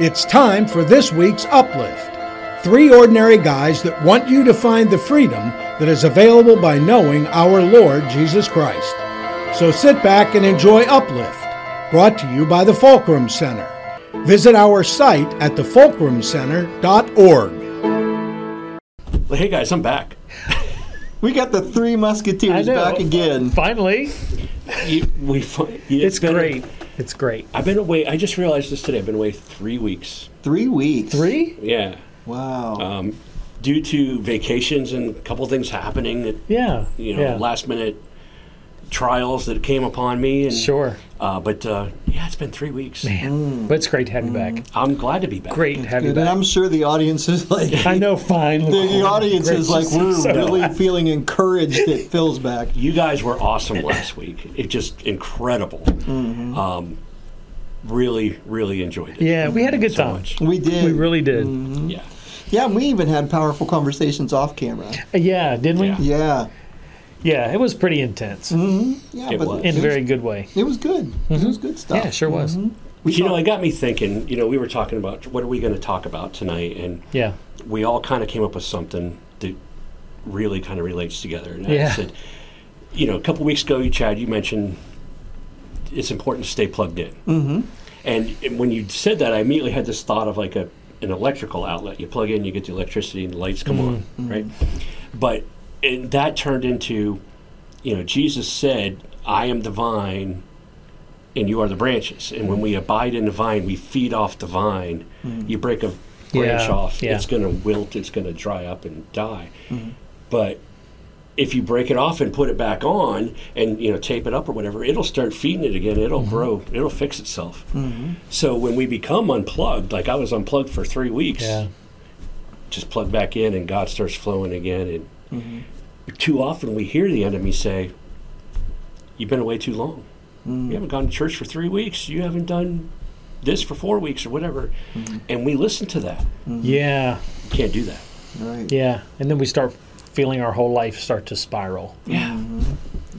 It's time for this week's Uplift. Three ordinary guys that want you to find the freedom that is available by knowing our Lord Jesus Christ. So sit back and enjoy Uplift, brought to you by the Fulcrum Center. Visit our site at thefulcrumcenter.org. Well, hey guys, I'm back. We got the three musketeers back again. Finally, You, we, fi- yeah, it's been great. It's great. I've been away. I just realized this today. I've been away three weeks. Three weeks. Three? Yeah, Wow. um, due to vacations and a couple things happening. That, Yeah. you know, yeah. last minute trials that came upon me. And, Sure. Uh, but uh, yeah, it's been three weeks. Man, but it's great to have you back. I'm glad to be back. Great to have you And back. I'm sure the audience is like, I know. fine. the, the audience is like, we're So- really feeling encouraged that Phil's back. You guys were awesome last week. It just incredible. Mm-hmm. Um, really, really enjoyed it. Yeah, we had a good so time. much. We did. We really did. Yeah. Yeah, we even had powerful conversations off camera. Uh, Yeah, didn't we? Yeah. Yeah. Yeah. it was pretty intense mm-hmm. Yeah, It but was. in a very good way. It was good. It mm-hmm. was good stuff. Yeah, sure was. Mm-hmm. We you know, it got me thinking. You know, we were talking about what are we going to talk about tonight, and Yeah. we all kind of came up with something that really kind of relates together. And Yeah. I said, you know, a couple weeks ago, Chad, you mentioned it's important to stay plugged in. Mm-hmm. And, and when you said that, I immediately had this thought of like a an electrical outlet. You plug in, you get the electricity, and the lights come on, right? But and that turned into, you know, Jesus said, "I am the vine." And you are the branches. And when we abide in the vine, we feed off the vine. Mm-hmm. You break a branch Yeah, off, yeah. it's going to wilt, it's going to dry up and die. Mm-hmm. But if you break it off and put it back on and you know tape it up or whatever, it'll start feeding it again. It'll mm-hmm. grow. It'll fix itself. So when we become unplugged, like I was unplugged for three weeks, Yeah. just plug back in and God starts flowing again. And Mm-hmm. too often we hear the enemy say, "You've been away too long. Mm. You haven't gone to church for three weeks. You haven't done." This for four weeks or whatever, mm-hmm. and we listen to that. Mm-hmm. Yeah. You can't do that. Right. Yeah. And then we start feeling our whole life start to spiral. Yeah,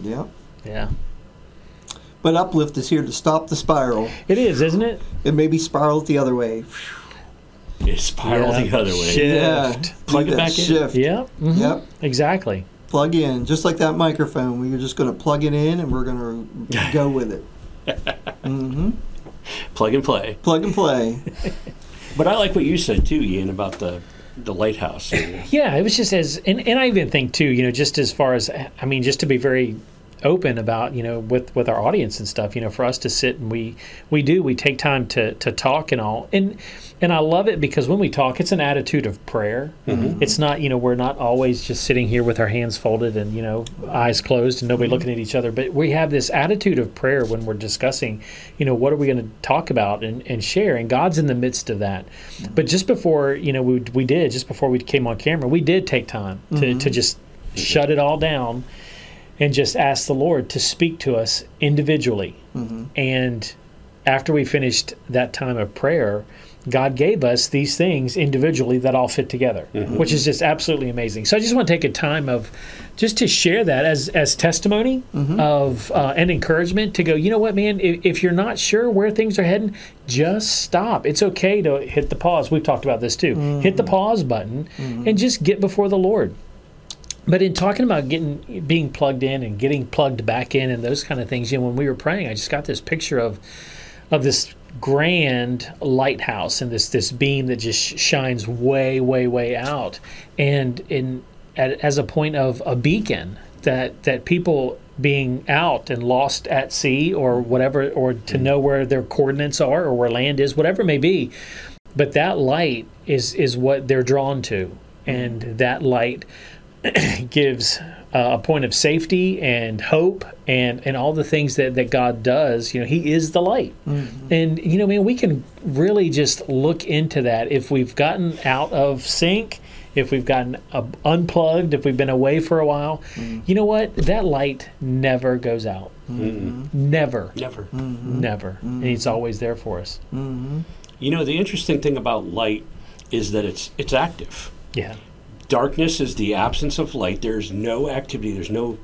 Yep. Yeah. But Uplift is here to stop the spiral It is, isn't it? and maybe spiral it the other way. It spiraled Yeah. the other way. Shit. Yeah. Plug it that back in. shift. Yeah. mhm, Yep. Exactly. Plug in, just like that microphone. We're just going to plug it in and we're going to go with it. mm-hmm. Plug and play. Plug and play. But I like what you said too, Ian, about the the lighthouse. Yeah, it was just as, and, and I even think too, you know, just as far as, I mean, just to be very open about, you know, with with our audience and stuff, you know, for us to sit and we we do we take time to to talk and all, and and I love it because when we talk, it's an attitude of prayer. Mm-hmm. It's not, you know, we're not always just sitting here with our hands folded and you know eyes closed and nobody mm-hmm. looking at each other, but we have this attitude of prayer when we're discussing, you know, what are we going to talk about and, and share, and God's in the midst of that. But just before, you know, we we did just before we came on camera, we did take time to to mm-hmm. just shut it all down and just ask the Lord to speak to us individually. Mm-hmm. And after we finished that time of prayer, God gave us these things individually that all fit together, mm-hmm. which is just absolutely amazing. So I just want to take a time of just to share that as as testimony mm-hmm. of uh, and encouragement to go. You know what, man? If, if you're not sure where things are heading, just stop. It's okay to hit the pause. We've talked about this too. Hit the pause button and just get before the Lord. But in talking about getting being plugged in and getting plugged back in and those kind of things, you know, when we were praying, I just got this picture of of this grand lighthouse and this this beam that just shines way way way out. And in at, as a point of a beacon that that people being out and lost at sea or whatever or to mm. know where their coordinates are or where land is whatever it may be but that light is is what they're drawn to. Mm. And that light gives uh, a point of safety and hope and and all the things that that God does you know he is the light. Mm-hmm. And you know man we can really just look into that. If we've gotten out of sync if we've gotten uh, unplugged if we've been away for a while mm. you know what? That light never goes out. Mm-hmm. Never. Never. Mm-hmm. never. And he's always there for us. You know, the interesting thing about light is that it's it's active. yeah Darkness is the absence of light. There's no activity. There's no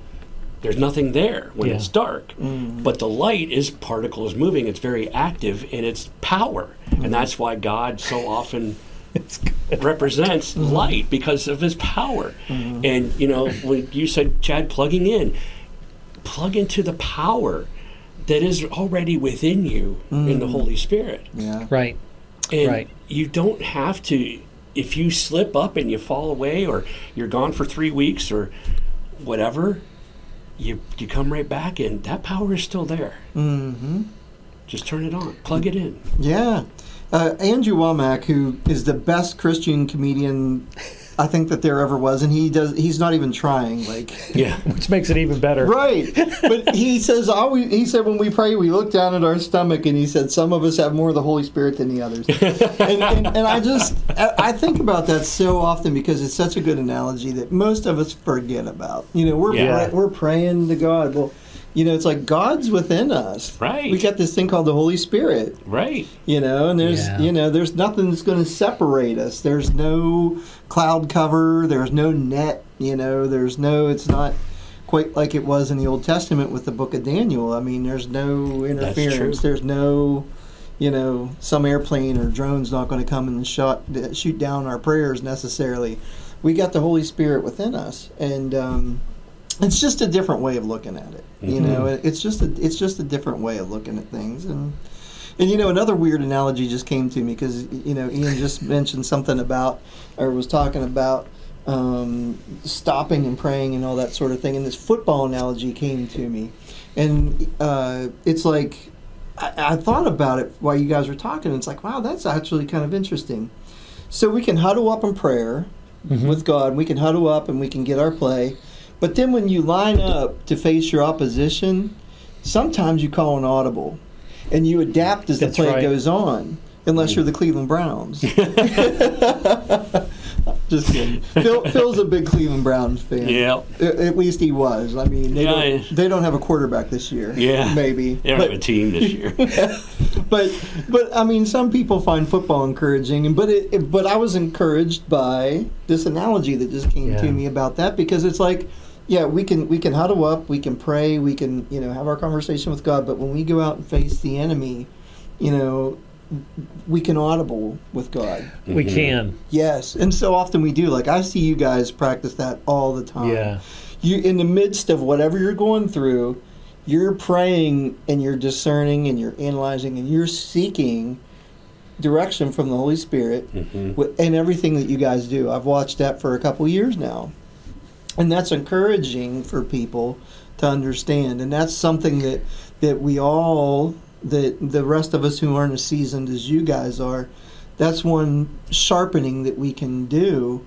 there's nothing there when Yeah. it's dark. Mm. But the light is particles moving. It's very active in its power, and mm-hmm. that's why God so often represents mm-hmm. light because of his power. Mm-hmm. And you know, when you said Chad plugging in, plug into the power that is already within you in the mm. Holy Spirit. Yeah. Right. And Right. you don't have to if you slip up and you fall away or you're gone for three weeks or whatever, you you come right back and that power is still there. Mm-hmm. Just turn it on. Plug it in. Yeah. Uh, Andrew Wommack, who is the best Christian comedian I think that there ever was, and he does. He's not even trying. Like, Yeah. Which makes it even better. right? But he says, always, he said when we pray, we look down at our stomach, and he said some of us have more of the Holy Spirit than the others. and, and, and I just, I I think about that so often because it's such a good analogy that most of us forget about. You know, we're Yeah. we're praying to God. Well. You know, it's like God's within us. Right. We got this thing called the Holy Spirit Right. you know and there's Yeah. you know there's nothing that's going to separate us there's no cloud cover there's no net you know there's no it's not quite like it was in the old testament with the book of daniel i mean there's no interference true. there's no you know some airplane or drone's not going to come and shot shoot down our prayers necessarily we got the holy spirit within us and um it's just a different way of looking at it you know it's just a it's just a different way of looking at things and and you know, another weird analogy just came to me because you know Ian just mentioned something about, or was talking about um, stopping and praying and all that sort of thing. And this football analogy came to me, and uh, it's like I, I thought about it while you guys were talking. And it's like, wow, that's actually kind of interesting. So we can huddle up in prayer with God. We can huddle up and we can get our play. But then when you line up to face your opposition, sometimes you call an audible and you adapt as the That's play right. goes on, unless you're the Cleveland Browns. Just kidding. Phil, Phil's a big Cleveland Browns fan. Yeah. At least he was. I mean, they, Yeah, don't, I- they don't have a quarterback this year. Yeah. Maybe. They don't But- have a team this year. but but I mean, some people find football encouraging, and but it, it- but I was encouraged by this analogy that just came Yeah. to me about that because it's like, yeah, we can we can huddle up, we can pray, we can you know have our conversation with God, but when we go out and face the enemy, you know, we can audible with God. We Mm-hmm. can. Yes, and so often we do. Like I see you guys practice that all the time Yeah. you in the midst of whatever you're going through you're praying and you're discerning and you're analyzing and you're seeking direction from the holy spirit Mhm. wi- in everything that you guys do i've watched that for a couple years now and that's encouraging for people to understand and that's something that that we all that the rest of us who aren't as seasoned as you guys are that's one sharpening that we can do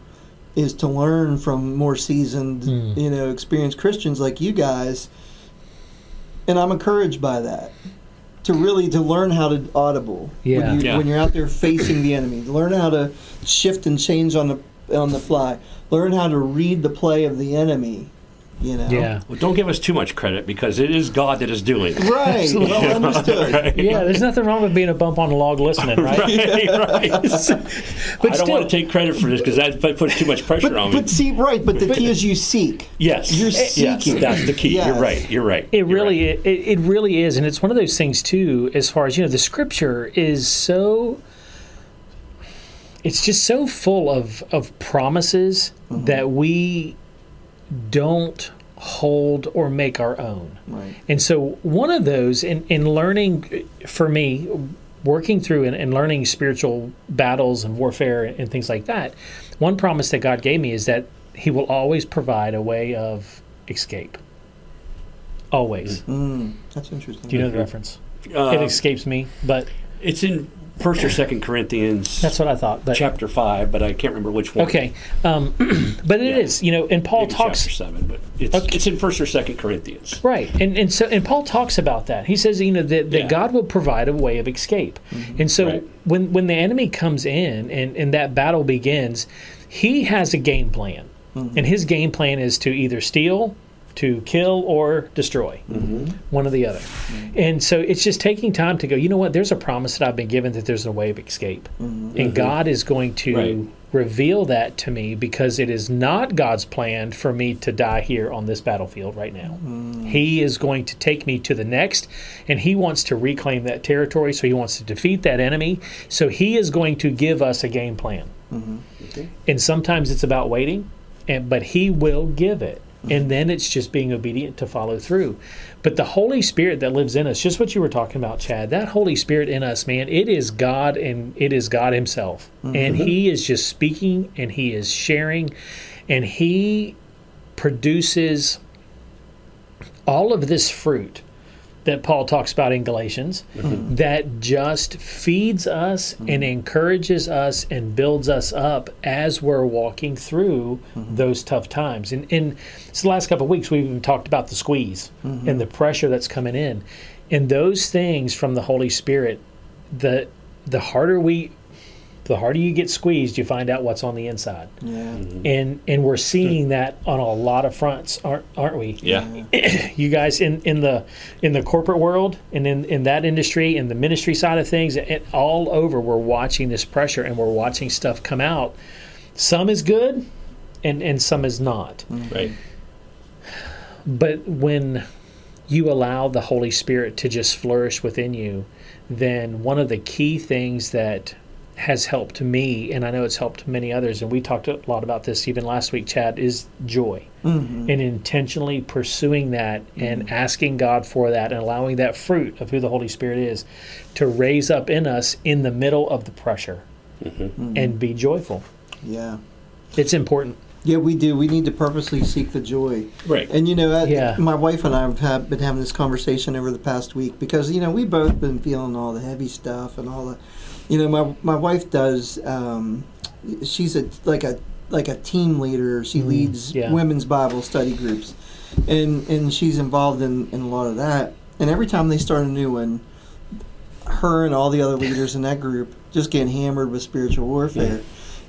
is to learn from more seasoned Mm. you know experienced christians like you guys and i'm encouraged by that to really to learn how to audible Yeah. when, you, Yeah. when you're out there facing the enemy learn how to shift and change on the on the fly learn how to read the play of the enemy you know Yeah. Well, don't give us too much credit because it is God that is doing it. right well understood Right. Yeah, there's nothing wrong with being a bump on a log listening, right? right, right. But I don't still, want to take credit for this because that puts too much pressure but, on me. but see right but the key is you seek yes, you're yes, seeking. that's the key. Yes. You're right. You're right. It You're really, right. it, it really is, and it's one of those things too. As far as you know, the scripture is so. It's just so full of of promises that we don't hold or make our own. right And so, one of those in, in learning, for me, working through and, and learning spiritual battles and warfare and, and things like that, one promise that God gave me is that He will always provide a way of escape. Always. mm, that's interesting Do you know the reference? Uh, it escapes me, but it's in First or Second Corinthians, that's what I thought. But chapter five, but I can't remember which one. okay, um, but it is Yeah. you know, and Paul Maybe talks chapter seven, but it's Okay. it's in First or Second Corinthians. Right, and and so and Paul talks about that. He says, you know, that, that Yeah. God will provide a way of escape. And so Right. when when the enemy comes in and and that battle begins, he has a game plan, and his game plan is to either steal, to kill, or destroy, mm-hmm. one or the other. Mm-hmm. And so it's just taking time to go. You know what? There's a promise that I've been given that there's a way of escape, mm-hmm. and God is going to Right. reveal that to me because it is not God's plan for me to die here on this battlefield right now. He is going to take me to the next, and He wants to reclaim that territory. So He wants to defeat that enemy. So He is going to give us a game plan. And sometimes it's about waiting, and but He will give it. And then it's just being obedient to follow through. But the Holy Spirit that lives in us, just what you were talking about, Chad, that Holy Spirit in us, man, it is God and it is God Himself. And mm-hmm. He is just speaking and He is sharing and He produces all of this fruit that Paul talks about in Galatians mm-hmm. that just feeds us mm-hmm. and encourages us and builds us up as we're walking through mm-hmm. those tough times. And in the last couple of weeks, we've even talked about the squeeze and the pressure that's coming in. And those things from the Holy Spirit, the the harder we the harder you get squeezed, you find out what's on the inside. Yeah. And and we're seeing that on a lot of fronts, aren't aren't we? Yeah. you guys in, in the in the corporate world and in, in that industry in the ministry side of things it, all over we're watching this pressure and we're watching stuff come out some is good and and some is not mm-hmm. Right. but when you allow the holy spirit to just flourish within you then one of the key things that has helped me and i know it's helped many others and we talked a lot about this even last week chad is joy mm-hmm. and intentionally pursuing that and mm-hmm. asking God for that and allowing that fruit of who the Holy Spirit is to raise up in us in the middle of the pressure mm-hmm. and be joyful. Yeah. It's important. Yeah, we do. We need to purposely seek the joy. Right. And you know, I- Yeah. my wife and I have had, been having this conversation over the past week because you know we both been feeling all the heavy stuff and all the, you know, my my wife does. Um, she's a like a like a team leader. She leads yeah. women's Bible study groups, and and she's involved in in a lot of that. And every time they start a new one, her and all the other leaders in that group just get hammered with spiritual warfare.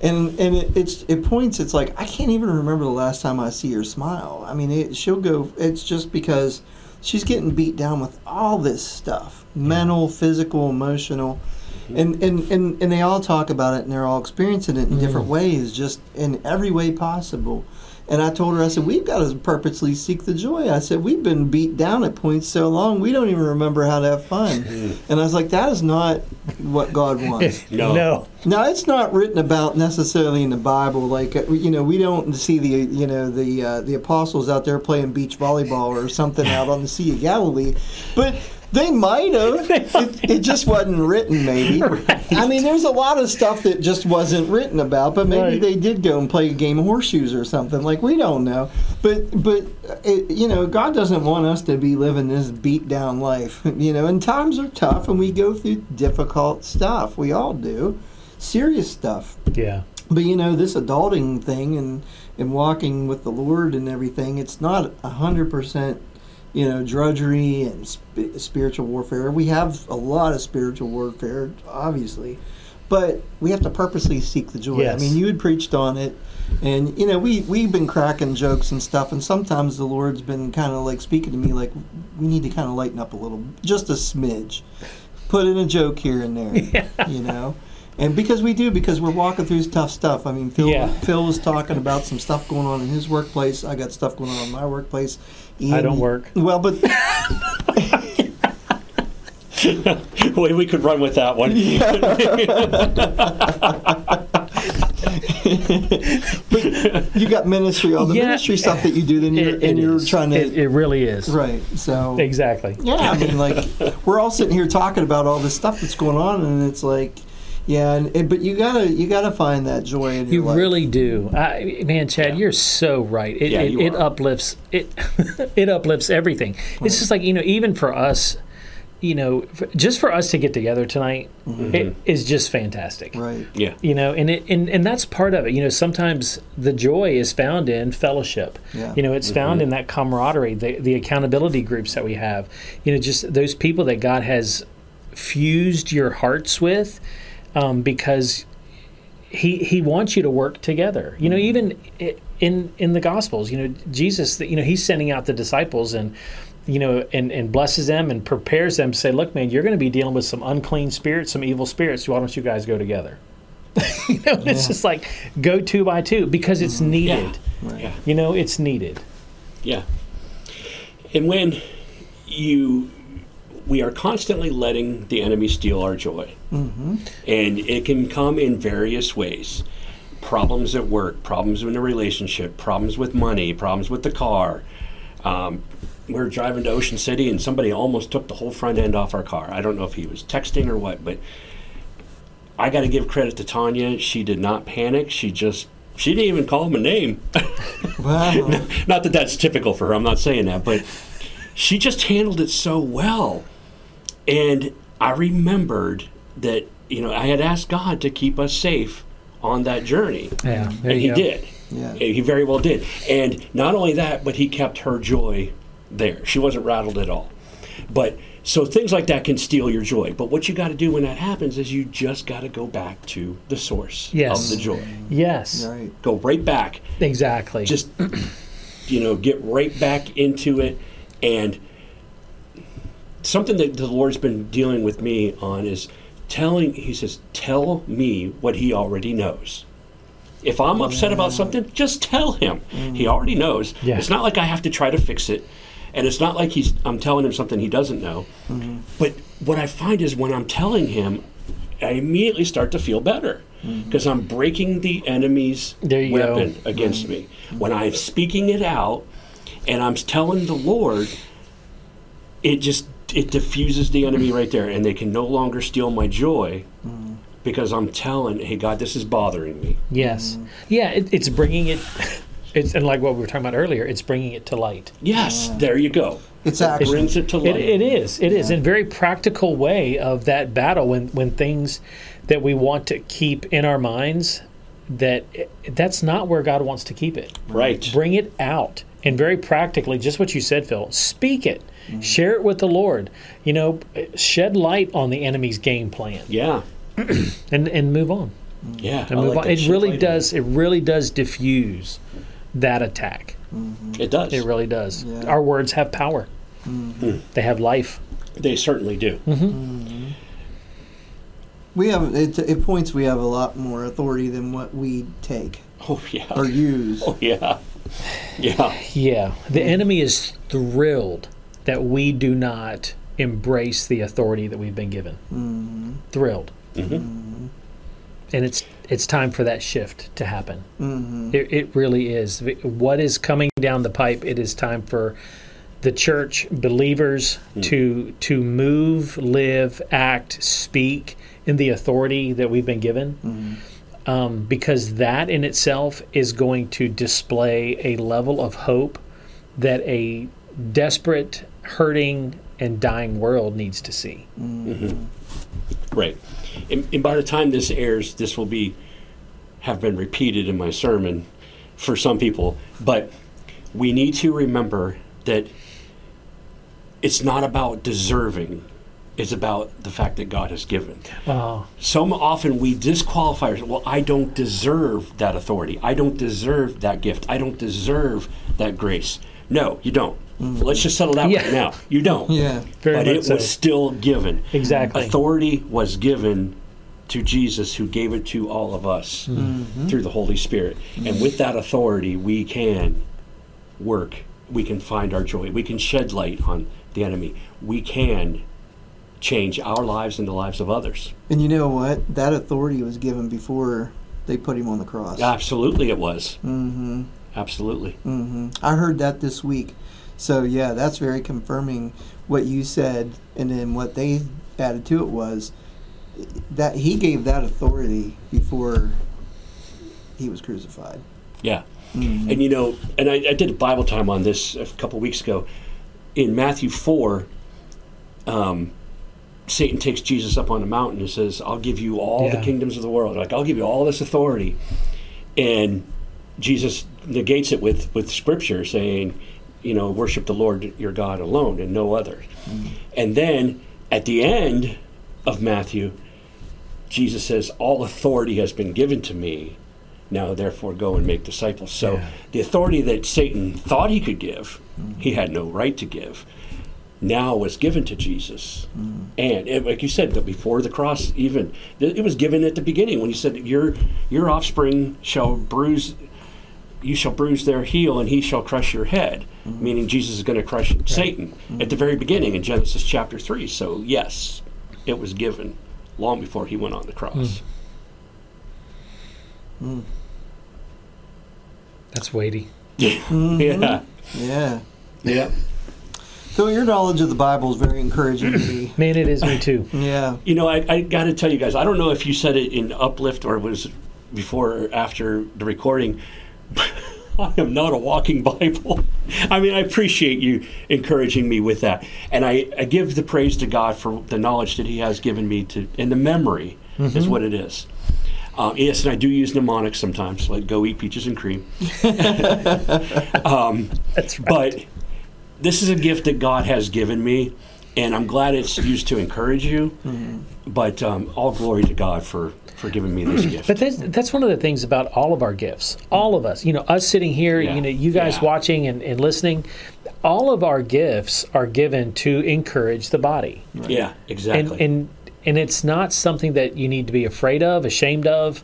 And and it, it's it points. It's like I can't even remember the last time I see her smile. I mean, it, she'll go. It's just because she's getting beat down with all this stuff, mental, physical, emotional, and, and and and they all talk about it, and they're all experiencing it in different ways, just in every way possible. And I told her, I said, we've got to purposely seek the joy. I said, we've been beat down at points so long, we don't even remember how to have fun. and I was like, that is not what God wants. No. No. Now it's not written about necessarily in the Bible. Like uh, you know, we don't see the you know the uh, the apostles out there playing beach volleyball or something out on the Sea of Galilee, but they might have. It, it just wasn't written, maybe. I mean, there's a lot of stuff that just wasn't written about, but maybe Right. they did go and play a game of horseshoes or something. Like we don't know, but but it, you know, God doesn't want us to be living this beat down life. You know, and times are tough, and we go through difficult stuff. We all do serious stuff. Yeah. But you know, this adulting thing and and walking with the Lord and everything, it's not a hundred percent, you know, drudgery and sp- spiritual warfare. We have a lot of spiritual warfare, obviously, but we have to purposely seek the joy. Yes. I mean, you had preached on it, and you know, we we've been cracking jokes and stuff, and sometimes the Lord's been kind of like speaking to me, like we need to kind of lighten up a little, just a smidge, put in a joke here and there, you know. And because we do, because we're walking through tough stuff. I mean, Phil, Yeah. Phil was talking about some stuff going on in his workplace. I got stuff going on in my workplace. I don't work. Well, but we could run with that one. But you got ministry, all the Yeah. ministry stuff that you do. Then you're, It- it and you're is. trying to It, it really is. right. So Exactly. yeah, I mean, like we're all sitting here talking about all this stuff that's going on, and it's like, yeah, and, and- but you gotta you gotta find that joy in your You life. really do, I, man, Chad. Yeah. You're so right. It, Yeah, it, you it are. uplifts it. it uplifts everything. It's just like you know, even for us, you know, f- just for us to get together tonight, mm-hmm. it is just fantastic. right. Yeah. You know, and it and, and that's part of it. You know, sometimes the joy is found in fellowship. Yeah. You know, it's mm-hmm. found in that camaraderie, the the accountability groups that we have. You know, just those people that God has fused your hearts with, um, because he he wants you to work together. You know, even in in the Gospels, you know, Jesus, you know, he's sending out the disciples and you know, and, and blesses them and prepares them. To say, look, man, you're going to be dealing with some unclean spirits, some evil spirits. Why don't you guys go together? you know, and it's just like go two by two because it's needed. Yeah. Yeah. You know, it's needed. Yeah. And when you, we are constantly letting the enemy steal our joy. Mm-hmm. And it can come in various ways problems at work, problems in a relationship, problems with money, problems with the car. Um, we were driving to Ocean City and somebody almost took the whole front end off our car. I don't know if he was texting or what, but I got to give credit to Tanya. She did not panic. She just, she didn't even call him a name. Wow. not that that's typical for her. I'm not saying that, but she just handled it so well. And I remembered that you know I had asked God to keep us safe on that journey, Yeah, and He go. did. Yeah. He very well did. And not only that, but He kept her joy there. She wasn't rattled at all. But so things like that can steal your joy. But what you got to do when that happens is you just got to go back to the source Yes. of the joy. Yes, Right. Go right back exactly. just you know get right back into it and something that the lord's been dealing with me on is telling he says tell me what he already knows. If i'm upset about something just tell him. Mm. He already knows. Yeah. it's not like i have to try to fix it and it's not like he's i'm telling him something he doesn't know. Mm-hmm. But what i find is when i'm telling him i immediately start to feel better mm-hmm. because i'm breaking the enemy's you go. weapon against mm-hmm. me. When I'm speaking it out and I'm telling the Lord, it just it diffuses the enemy right there, and they can no longer steal my joy because I'm telling, hey God, this is bothering me. yes, yeah. It, it's bringing it. It's and like what we were talking about earlier. It's bringing it to light. Yes, there you go. It's It actually brings it to light. It, it is. It is in a very practical way of that battle when when things that we want to keep in our minds that that's not where God wants to keep it. right. Bring it out and very practically, just what you said, Phil. Speak it. Mm-hmm. Share it with the Lord. You know, shed light on the enemy's game plan Yeah, and and move on. Mm-hmm. yeah. And move like on. It really does. It really does diffuse that attack. there. It does. It really does. Yeah. Our words have power. Hmm. They have life. they certainly do. we have it, it points we have a lot more authority than what we take Oh yeah. or use. Oh yeah. Yeah. Yeah, the enemy is thrilled that we do not embrace the authority that we've been given. Thrilled, hmm and it's it's time for that shift to happen. hmm It, it really is. What is coming down the pipe? It is time for the church believers to to move, live, act, speak in the authority that we've been given. Um, because that in itself is going to display a level of hope that a desperate, hurting, and dying world needs to see. Right. And, and by the time this airs, this will be have been repeated in my sermon for some people. But we need to remember that it's not about deserving; it's about the fact that God has given. Oh, So often we disqualify ourselves. Well, I don't deserve that authority. I don't deserve that gift. I don't deserve that grace. No, you don't. Mm. Let's just settle that Yeah. right now. You don't. Yeah. Very but it so. was still given. Exactly. Authority was given to Jesus, who gave it to all of us mm-hmm. Mm-hmm. through the Holy Spirit. And with that authority, we can work. We can find our joy. We can shed light on the enemy. We can change our lives and the lives of others. And you know what? That authority was given before they put him on the cross. Absolutely, it was. hmm Absolutely. hmm I heard that this week. So yeah, that's very confirming what you said, and then what they added to it was that he gave that authority before he was crucified. Yeah. Mhm. And you know, and I, I did a Bible time on this a couple weeks ago. In Matthew 4, um, Satan takes Jesus up on the mountain and says, I'll give you all the kingdoms of the world. Like, I'll give you all this authority. And Jesus negates it with, with scripture saying, you know, worship the Lord your God alone and no other. Mm. And then at the end of Matthew, Jesus says, All authority has been given to me. Now, therefore, go and make disciples. So, Yeah. the authority that Satan thought he could give, he had no right to give. Now was given to Jesus. Mm. And, and like you said, that before the cross, even th- it was given at the beginning when he said, "Your your offspring shall bruise, you shall bruise their heel, and he shall crush your head." Mm. Meaning Jesus is going to crush Satan mm. at the very beginning in Genesis chapter three. So yes, it was given long before he went on the cross. That's weighty. Mm-hmm. Yeah, Yeah. yeah. So your knowledge of the Bible is very encouraging to me. Man, it is me too. Yeah. You know, I, I got to tell you guys, I don't know if you said it in Uplift or it was before or after the recording. I am not a walking Bible. I mean, I appreciate you encouraging me with that. And I, I give the praise to God for the knowledge that He has given me to, and the memory is what it is. Um, yes, and I do use mnemonics sometimes, like go eat peaches and cream. That's right. But this is a gift that God has given me, and I'm glad it's used to encourage you. But um, all glory to God for, for giving me this gift. But that's, that's one of the things about all of our gifts. All of us, you know, us sitting here, Yeah. you know, you guys Yeah. watching and, and listening, all of our gifts are given to encourage the body. yeah, exactly. And, and and it's not something that you need to be afraid of, ashamed of,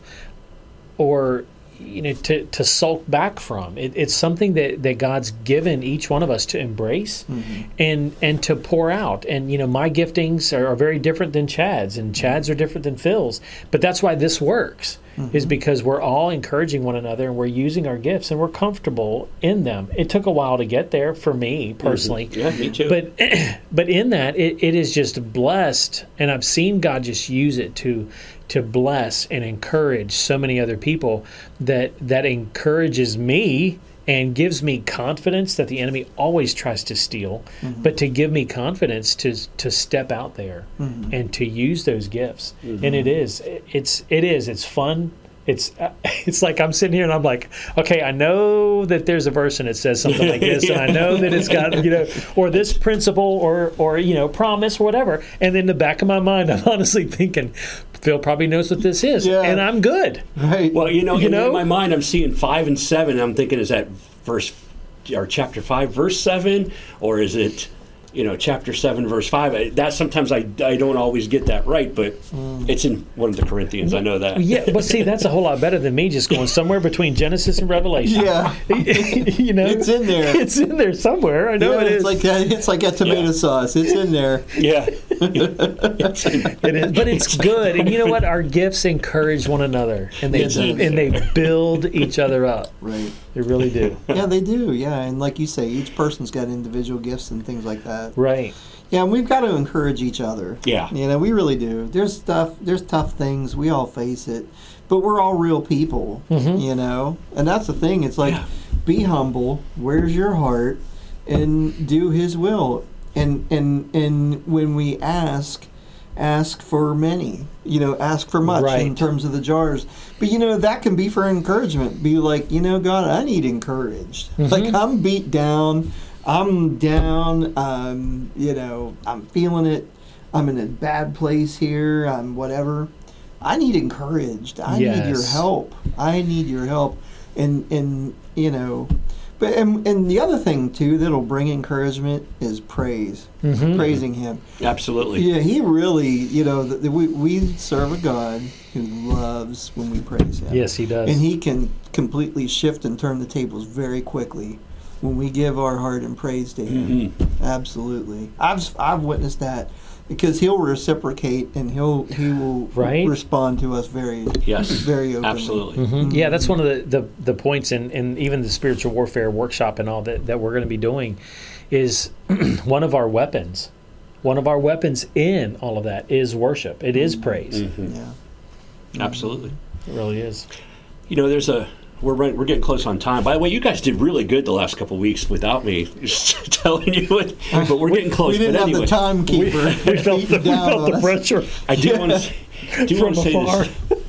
or you know to, to sulk back from. It, it's something that, that God's given each one of us to embrace mm-hmm. and and to pour out. And you know my giftings are, are very different than Chad's, and Chad's are different than Phil's. But that's why this works. Mm-hmm. Is because we're all encouraging one another and we're using our gifts and we're comfortable in them. It took a while to get there for me personally. Mm-hmm. yeah, me too. But but in that it, it is just blessed and I've seen God just use it to to bless and encourage so many other people that that encourages me and gives me confidence that the enemy always tries to steal mm-hmm. but to give me confidence to to step out there mm-hmm. and to use those gifts. And it mm-hmm. is it's it is it's fun it's it's like I'm sitting here and I'm like, okay, I know that there's a verse and it says something like this, and I know that it's got you know, or this principle, or or you know, promise, or whatever. And in the back of my mind, I'm honestly thinking, Phil probably knows what this is, Yeah. and I'm good. Right. well, you know, You in, know? in my mind, I'm seeing five and seven. And I'm thinking, is that verse or chapter five, verse seven, or is it? You know, chapter seven, verse five. That sometimes I, I don't always get that right, but mm. it's in one of the Corinthians. I know that. Yeah, but see, that's a whole lot better than me just going somewhere between Genesis and Revelation. yeah. you know, It's in there. It's in there somewhere. I know Yeah, it it's is. like that. It's like that tomato Yeah. sauce. It's in there. Yeah. It is, but it's good, and you know what? Our gifts encourage one another, and they Yes, it is. and they build each other up. Right. They really do. Yeah, they do. Yeah, and like you say, each person's got individual gifts and things like that. Right. Yeah, and we've got to encourage each other. Yeah. You know, we really do. There's stuff. There's tough things. We all face it, but we're all real people. Mm-hmm. You know, and that's the thing. It's like, Yeah. be humble. Where's your heart, and do His will. And and and when we ask, ask for many. You know, ask for much in terms of the jars. But you know that can be for encouragement. Be like, you know, God, I need encouraged. Like I'm beat down. I'm down. Um, you know, I'm feeling it. I'm in a bad place here. I'm whatever. I need encouraged. I need your help. I need your help. And and you know, but and, and the other thing too that'll bring encouragement is praise, mm-hmm. praising Him. Absolutely. Yeah, He really, you know, the, the, we we serve a God who loves when we praise Him. Yes, he does. And he can completely shift and turn the tables very quickly when we give our heart and praise to him. Mm-hmm. Absolutely. I've I've witnessed that because he'll reciprocate and he'll he will Right. respond to us very Yes. very openly. Absolutely. Mhm. Yeah, that's one of the, the, the points in, in even the spiritual warfare workshop and all that, that we're going to be doing is one of our weapons. One of our weapons in all of that is worship. It is praise. Yeah. Absolutely. It really is. You know, there's a we're running, we're getting close on time. By the way, you guys did really good the last couple of weeks without me just telling you it, but we're getting close. We didn't but have anyway, the timekeeper. We felt the, we felt the pressure. I do want to do want From to say afar. this.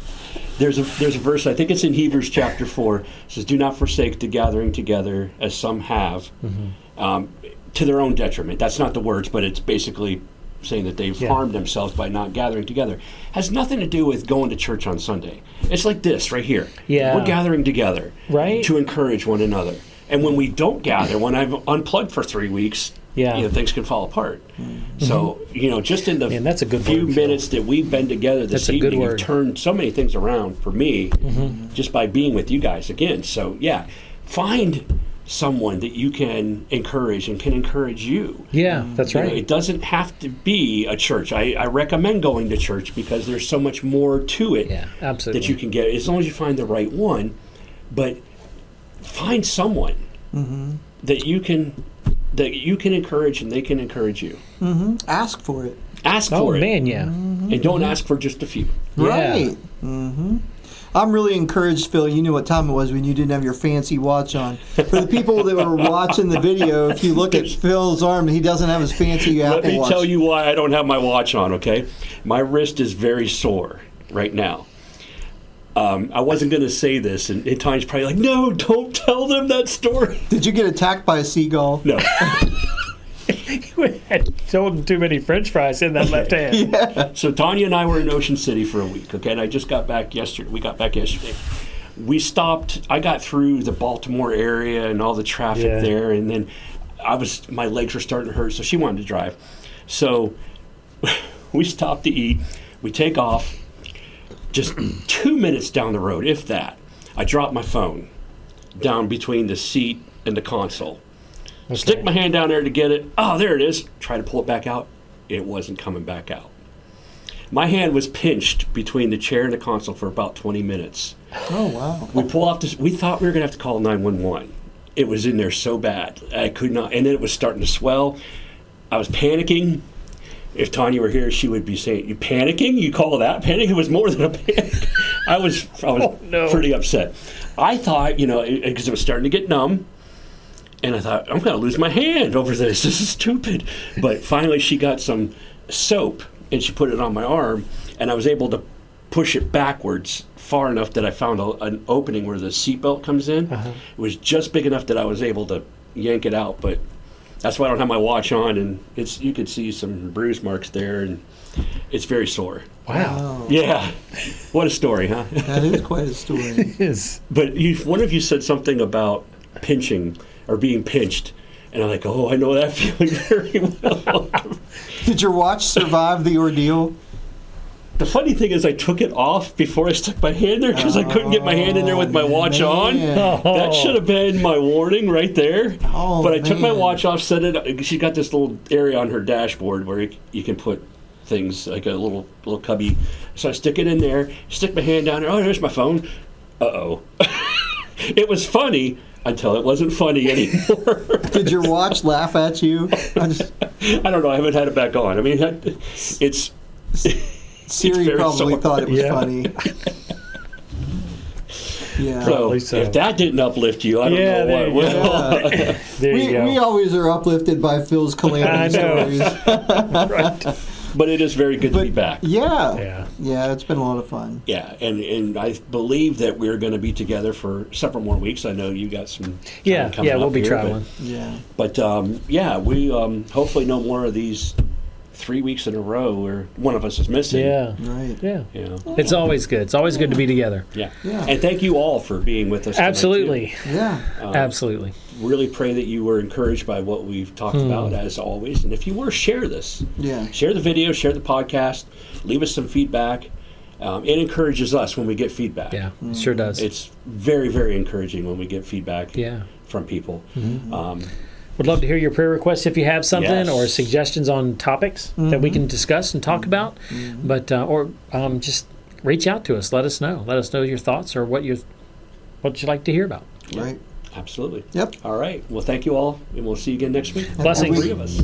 There's a there's a verse I think it's in Hebrews chapter four. It says, "Do not forsake the gathering together, as some have, Mm-hmm. um, to their own detriment." That's not the words, but it's basically saying that they've Yeah. harmed themselves by not gathering together. Has nothing to do with going to church on Sunday. It's like this right here. Yeah. we're gathering together, Right. to encourage one another. And when we don't gather, when I've unplugged for three weeks, Yeah. you know, things can fall apart. Mm-hmm. So you know, just in the Man, that's a good few word, minutes that we've been together this That's evening, you've turned so many things around for me mm-hmm. just by being with you guys again. So yeah, find someone that you can encourage and can encourage you. Yeah, that's You know, right. it doesn't have to be a church. I, I recommend going to church because there's so much more to it Yeah, absolutely. that you can get as long as you find the right one. But find someone Mm-hmm. that you can that you can encourage and they can encourage you. Ask for it. Ask oh for it, man, yeah. and don't ask for just a few. Yeah. Right. hmm I'm really encouraged, Phil. You knew what time it was when you didn't have your fancy watch on. For the people that were watching the video, if you look at Phil's arm, he doesn't have his fancy Apple Watch. Let me watch. tell you why I don't have my watch on. Okay, my wrist is very sore right now. Um, I wasn't going to say this, and, and Tanya's probably like, "No, don't tell them that story." Did you get attacked by a seagull? No, You had told him too many French fries in that left hand. So Tanya and I were in Ocean City for a week. Okay, and I just got back yesterday. We got back yesterday. We stopped. I got through the Baltimore area and all the traffic Yeah. there, and then I was my legs were starting to hurt. So she wanted to drive. So we stopped to eat. We take off. Just two minutes down the road, if that, I drop my phone down between the seat and the console. Stick my hand down there to get it. Oh, there it is. Try to pull it back out. It wasn't coming back out. My hand was pinched between the chair and the console for about 20 minutes. Oh wow. We pull off this. We thought we were going to have to call 911. It was in there so bad. I could not. And then it was starting to swell. I was panicking. If Tanya were here, she would be saying, "You panicking? You call that panic? It was more than a panic." I was, I was Oh, no. pretty upset. I thought, you know, because it was starting to get numb, and I thought, I'm going to lose my hand over this. This is stupid. But finally, she got some soap and she put it on my arm, and I was able to push it backwards far enough that I found a, an opening where the seatbelt comes in. Uh-huh. It was just big enough that I was able to yank it out, but that's why I don't have my watch on, and it's you could see some bruise marks there, and it's very sore. Wow. Yeah, what a story, huh? That is quite a story. it is. But you, one of you said something about pinching or being pinched, and I'm like, oh, I know that feeling very well. Did your watch survive the ordeal? the funny thing is, I took it off before I stuck my hand there because I couldn't get my hand in there with my watch on. Man. That should have been my warning right there. Oh, but I took my watch off, set it. She's got this little area on her dashboard where you, you can put things like a little little cubby. So I stick it in there, stick my hand down there. Oh, there's my phone. Uh oh. it was funny until it wasn't funny anymore. Did your watch laugh at you? I just, I don't know. I haven't had it back on. I mean, it's Siri very probably sore. thought it was Yeah. funny. yeah. so, so. if that didn't uplift you, I don't Yeah, know what you will. there We, you go. we always are uplifted by Phil's calamity stories. right. But it is very good to be back. yeah, Yeah. yeah, it's been a lot of fun. Yeah, and, and I believe that we're going to be together for several more weeks. I know you got some. time Yeah. coming Yeah. We'll be here, but- traveling. Yeah, But, um, yeah, we um, hopefully no more of these three weeks in a row where one of us is missing. Yeah. right. Yeah. You know? It's always good. It's always good to be together. Yeah. Yeah. And thank you all for being with us. Absolutely. Yeah, Absolutely. Really pray that you were encouraged by what we've talked Hmm. about, as always. And if you were, share this. yeah. Share the video, share the podcast, leave us some feedback. Um, it encourages us when we get feedback. Yeah. It sure does. It's very, very encouraging when we get feedback Yeah. from people. Um, Would love to hear your prayer requests if you have something Yes. or suggestions on topics that we can discuss and talk about. But uh, or um, just reach out to us. Let us know. Let us know your thoughts or what you what you'd like to hear about. Right. absolutely. Yep. All right. Well, thank you all, and we'll see you again next week. Blessings. Three of us.